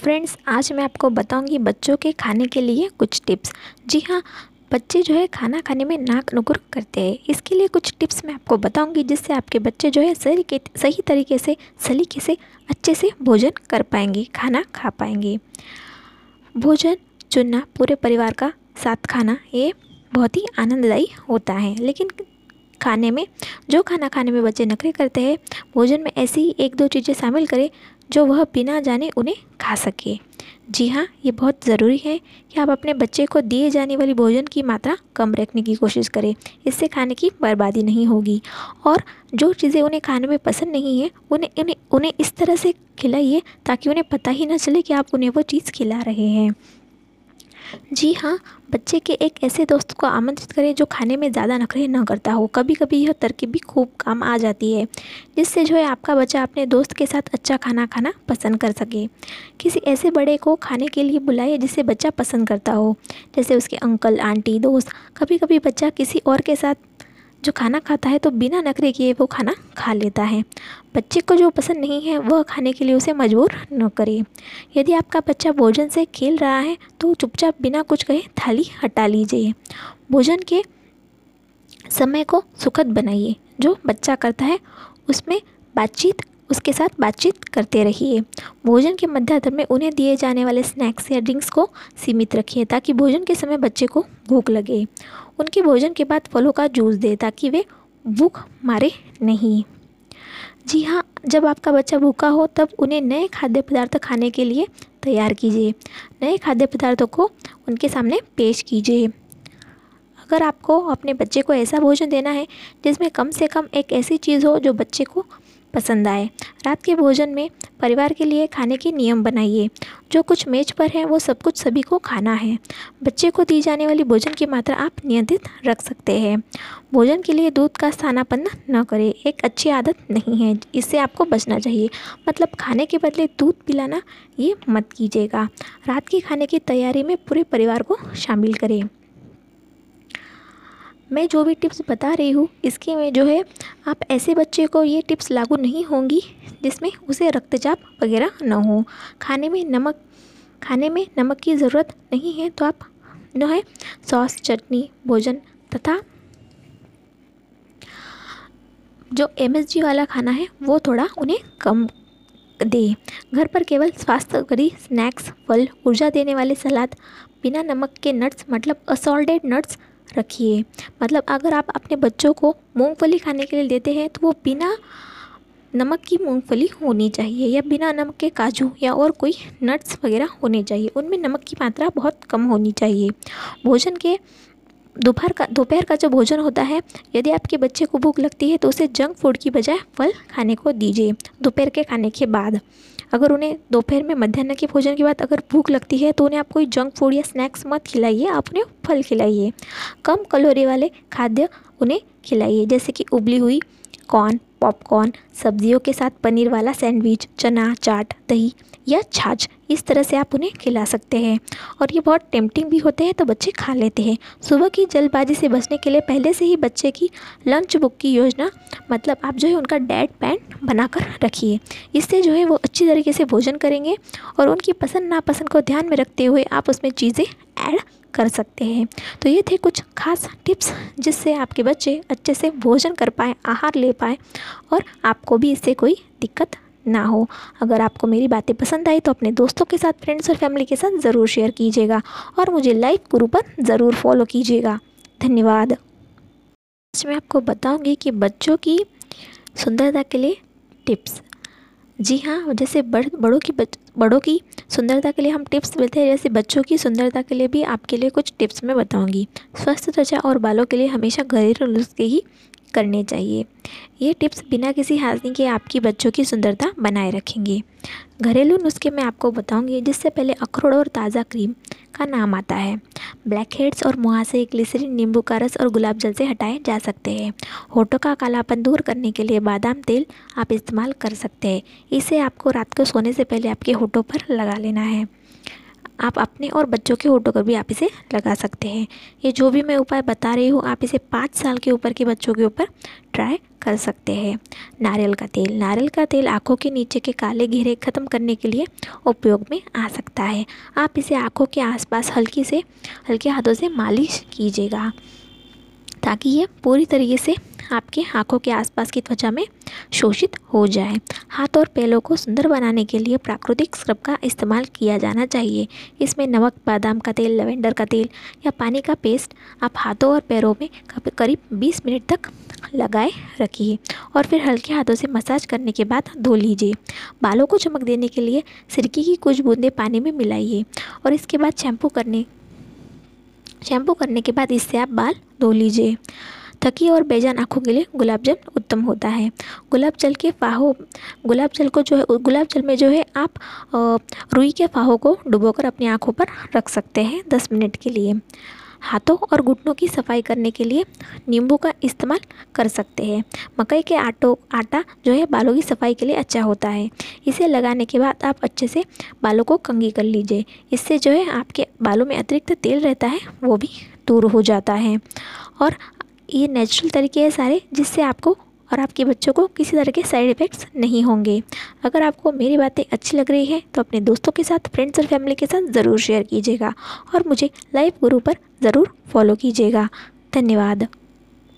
Friends आज मैं आपको बताऊँगी बच्चों के खाने के लिए कुछ टिप्स जी हाँ बच्चे जो है खाना खाने में नाक नुकुर करते हैं। इसके लिए कुछ टिप्स मैं आपको बताऊँगी जिससे आपके बच्चे जो है सही के, सही तरीके से, सलीके से, अच्छे से भोजन कर पाएँगे, खाना खा पाएँगे। भोजन चुनना पूरे परिवार का साथ खाना, ये बहुत ही आनंददायी होता है। लेकिन खाने में, जो खाना खाने में बच्चे नखरे करते हैं, भोजन में ऐसी ही एक दो चीज़ें शामिल करें जो वह बिना जाने उन्हें खा सके। जी हाँ ये बहुत ज़रूरी है कि आप अपने बच्चे को दिए जाने वाली भोजन की मात्रा कम रखने की कोशिश करें। इससे खाने की बर्बादी नहीं होगी और जो चीज़ें उन्हें खाने में पसंद नहीं है, उन्हें उन्हें उन्हें इस तरह से खिलाइए ताकि उन्हें पता ही ना चले कि आप उन्हें वो चीज़ खिला रहे हैं। जी हाँ बच्चे के एक ऐसे दोस्त को आमंत्रित करें जो खाने में ज़्यादा नखरे न करता हो। कभी कभी यह तरकीब भी खूब काम आ जाती है, जिससे जो है आपका बच्चा अपने दोस्त के साथ अच्छा खाना खाना पसंद कर सके। किसी ऐसे बड़े को खाने के लिए बुलाए जिसे बच्चा पसंद करता हो, जैसे उसके अंकल, आंटी, दोस्त। कभी कभी बच्चा किसी और के साथ जो खाना खाता है तो बिना नखरे किए वो खाना खा लेता है। बच्चे को जो पसंद नहीं है, वह खाने के लिए उसे मजबूर न करें। यदि आपका बच्चा भोजन से खेल रहा है तो चुपचाप बिना कुछ कहे थाली हटा लीजिए। भोजन के समय को सुखद बनाइए। जो बच्चा करता है, उसमें बातचीत उसके साथ बातचीत करते रहिए। भोजन के मध्यातर में उन्हें दिए जाने वाले स्नैक्स या ड्रिंक्स को सीमित रखिए ताकि भोजन के समय बच्चे को भूख लगे। उनके भोजन के बाद फलों का जूस दें ताकि वे भूख मारे नहीं। जी हाँ जब आपका बच्चा भूखा हो, तब उन्हें नए खाद्य पदार्थ खाने के लिए तैयार कीजिए। नए खाद्य पदार्थों को उनके सामने पेश कीजिए। अगर आपको अपने बच्चे को ऐसा भोजन देना है, जिसमें कम से कम एक ऐसी चीज़ हो, जो बच्चे को पसंद आए। रात के भोजन में परिवार के लिए खाने के नियम बनाइए। जो कुछ मेज पर है, वो सब कुछ सभी को खाना है। बच्चे को दी जाने वाली भोजन की मात्रा आप नियंत्रित रख सकते हैं। भोजन के लिए दूध का स्थानापन्न न करें। एक अच्छी आदत नहीं है। इससे आपको बचना चाहिए। मतलब खाने के बदले दूध पिलाना, ये मत कीजिएगा। रात के खाने की तैयारी में पूरे परिवार को शामिल करें। मैं जो भी टिप्स बता रही हूँ, इसके में जो है, आप ऐसे बच्चे को ये टिप्स लागू नहीं होंगी, जिसमें उसे रक्तचाप वगैरह न हो। खाने में नमक, खाने में नमक की ज़रूरत नहीं है तो आप जो है, सॉस, चटनी, भोजन तथा जो MSG वाला खाना है, वो थोड़ा उन्हें कम दे। घर पर केवल स्वास्थ्यकरी स्नैक्स, फल, ऊर्जा देने वाले सलाद, बिना नमक के नट्स मतलब असॉल्टेड नट्स रखिए। मतलब अगर आप अपने बच्चों को मूंगफली खाने के लिए देते हैं तो वो बिना नमक की मूंगफली होनी चाहिए या बिना नमक के काजू या और कोई नट्स वगैरह होने चाहिए। उनमें नमक की मात्रा बहुत कम होनी चाहिए। भोजन के दोपहर का दोपहर का जो भोजन होता है, यदि आपके बच्चे को भूख लगती है तो उसे जंक फ़ूड की बजाय फल खाने को दीजिए, दोपहर के खाने के बाद। अगर उन्हें दोपहर में मध्यान्ह के भोजन के बाद अगर भूख लगती है तो उन्हें आप कोई जंक फ़ूड या स्नैक्स मत खिलाइए, आप उन्हें फल खिलाइए। कम कैलोरी वाले खाद्य उन्हें खिलाइए, जैसे कि उबली हुई कॉर्न पॉपकॉर्न, सब्जियों के साथ पनीर वाला सैंडविच, चना, चाट, दही या छाछ, इस तरह से आप उन्हें खिला सकते हैं। और ये बहुत टेम्पटिंग भी होते हैं तो बच्चे खा लेते हैं। सुबह की जल्दबाजी से बचने के लिए पहले से ही बच्चे की लंच बुक की योजना मतलब आप जो है उनका डेट पैन बनाकर रखिए। इससे जो है वो अच्छी तरीके से भोजन करेंगे और उनकी पसंद नापसंद को ध्यान में रखते हुए आप उसमें चीज़ें ऐड कर सकते हैं। तो ये थे कुछ खास टिप्स जिससे आपके बच्चे अच्छे से भोजन कर पाए, आहार ले पाएँ और आपको भी इससे कोई दिक्कत ना हो। अगर आपको मेरी बातें पसंद आई तो अपने दोस्तों के साथ फ्रेंड्स और फैमिली के साथ ज़रूर शेयर कीजिएगा और मुझे लाइक गुरु पर ज़रूर फॉलो कीजिएगा। धन्यवाद। मैं आपको बताऊँगी कि बच्चों की सुंदरता के लिए टिप्स जी हाँ जैसे बड़ बड़ों की बच, बड़ों की सुंदरता के लिए हम टिप्स मिलते हैं जैसे बच्चों की सुंदरता के लिए भी आपके लिए कुछ टिप्स मैं बताऊँगी। स्वस्थ त्वचा और बालों के लिए हमेशा घरेलू नुस्खे ही करने चाहिए। ये टिप्स बिना किसी हानि के आपकी बच्चों की सुंदरता बनाए रखेंगे। घरेलू नुस्खे मैं आपको बताऊँगी, जिससे पहले अखरोट और ताज़ा क्रीम का नाम आता है। ब्लैक हेड्स और मुहासे ग्लिसरीन, नींबू का रस और गुलाब जल से हटाए जा सकते हैं। होठों का कालापन दूर करने के लिए बादाम तेल आप इस्तेमाल कर सकते हैं। इसे आपको रात को सोने से पहले आपके होठों पर लगा लेना है। आप अपने और बच्चों के होठों पर भी आप इसे लगा सकते हैं। ये जो भी मैं उपाय बता रही हूँ, आप इसे पाँच साल के ऊपर के बच्चों के ऊपर ट्राई कर सकते हैं। नारियल का तेल। नारियल का तेल आँखों के नीचे के काले घेरे ख़त्म करने के लिए उपयोग में आ सकता है। आप इसे आँखों के आसपास हल्की से, हल्के हाथों से मालिश कीजिएगा, ताकि ये पूरी तरीके से आपके आँखों के आसपास की त्वचा में शोषित हो जाए। हाथ और पैरों को सुंदर बनाने के लिए प्राकृतिक स्क्रब का इस्तेमाल किया जाना चाहिए। इसमें नमक, बादाम का तेल, लवेंडर का तेल या पानी का पेस्ट आप हाथों और पैरों में करीब 20 मिनट तक लगाए रखिए और फिर हल्के हाथों से मसाज करने के बाद धो लीजिए। बालों को चमक देने के लिए सिरकी की कुछ बूंदें पानी में मिलाइए और इसके बाद शैम्पू करने शैम्पू करने के बाद इससे आप बाल धो लीजिए। थकी और बेजान आँखों के लिए गुलाब जल उत्तम होता है। गुलाब जल के फाहो, गुलाब जल को जो है, गुलाब जल में जो है आप रुई के फाहों को डुबोकर अपनी आँखों पर रख सकते हैं दस मिनट के लिए। हाथों और घुटनों की सफ़ाई करने के लिए नींबू का इस्तेमाल कर सकते हैं। मकई के आटो, आटा जो है बालों की सफ़ाई के लिए अच्छा होता है। इसे लगाने के बाद आप अच्छे से बालों को कंगी कर लीजिए। इससे जो है आपके बालों में अतिरिक्त तेल रहता है, वो भी दूर हो जाता है। और ये नेचुरल तरीके हैं सारे, जिससे आपको और आपके बच्चों को किसी तरह के साइड इफ़ेक्ट्स नहीं होंगे। अगर आपको मेरी बातें अच्छी लग रही हैं तो अपने दोस्तों के साथ फ्रेंड्स और फैमिली के साथ ज़रूर शेयर कीजिएगा और मुझे लाइव गुरु पर ज़रूर फॉलो कीजिएगा। धन्यवाद।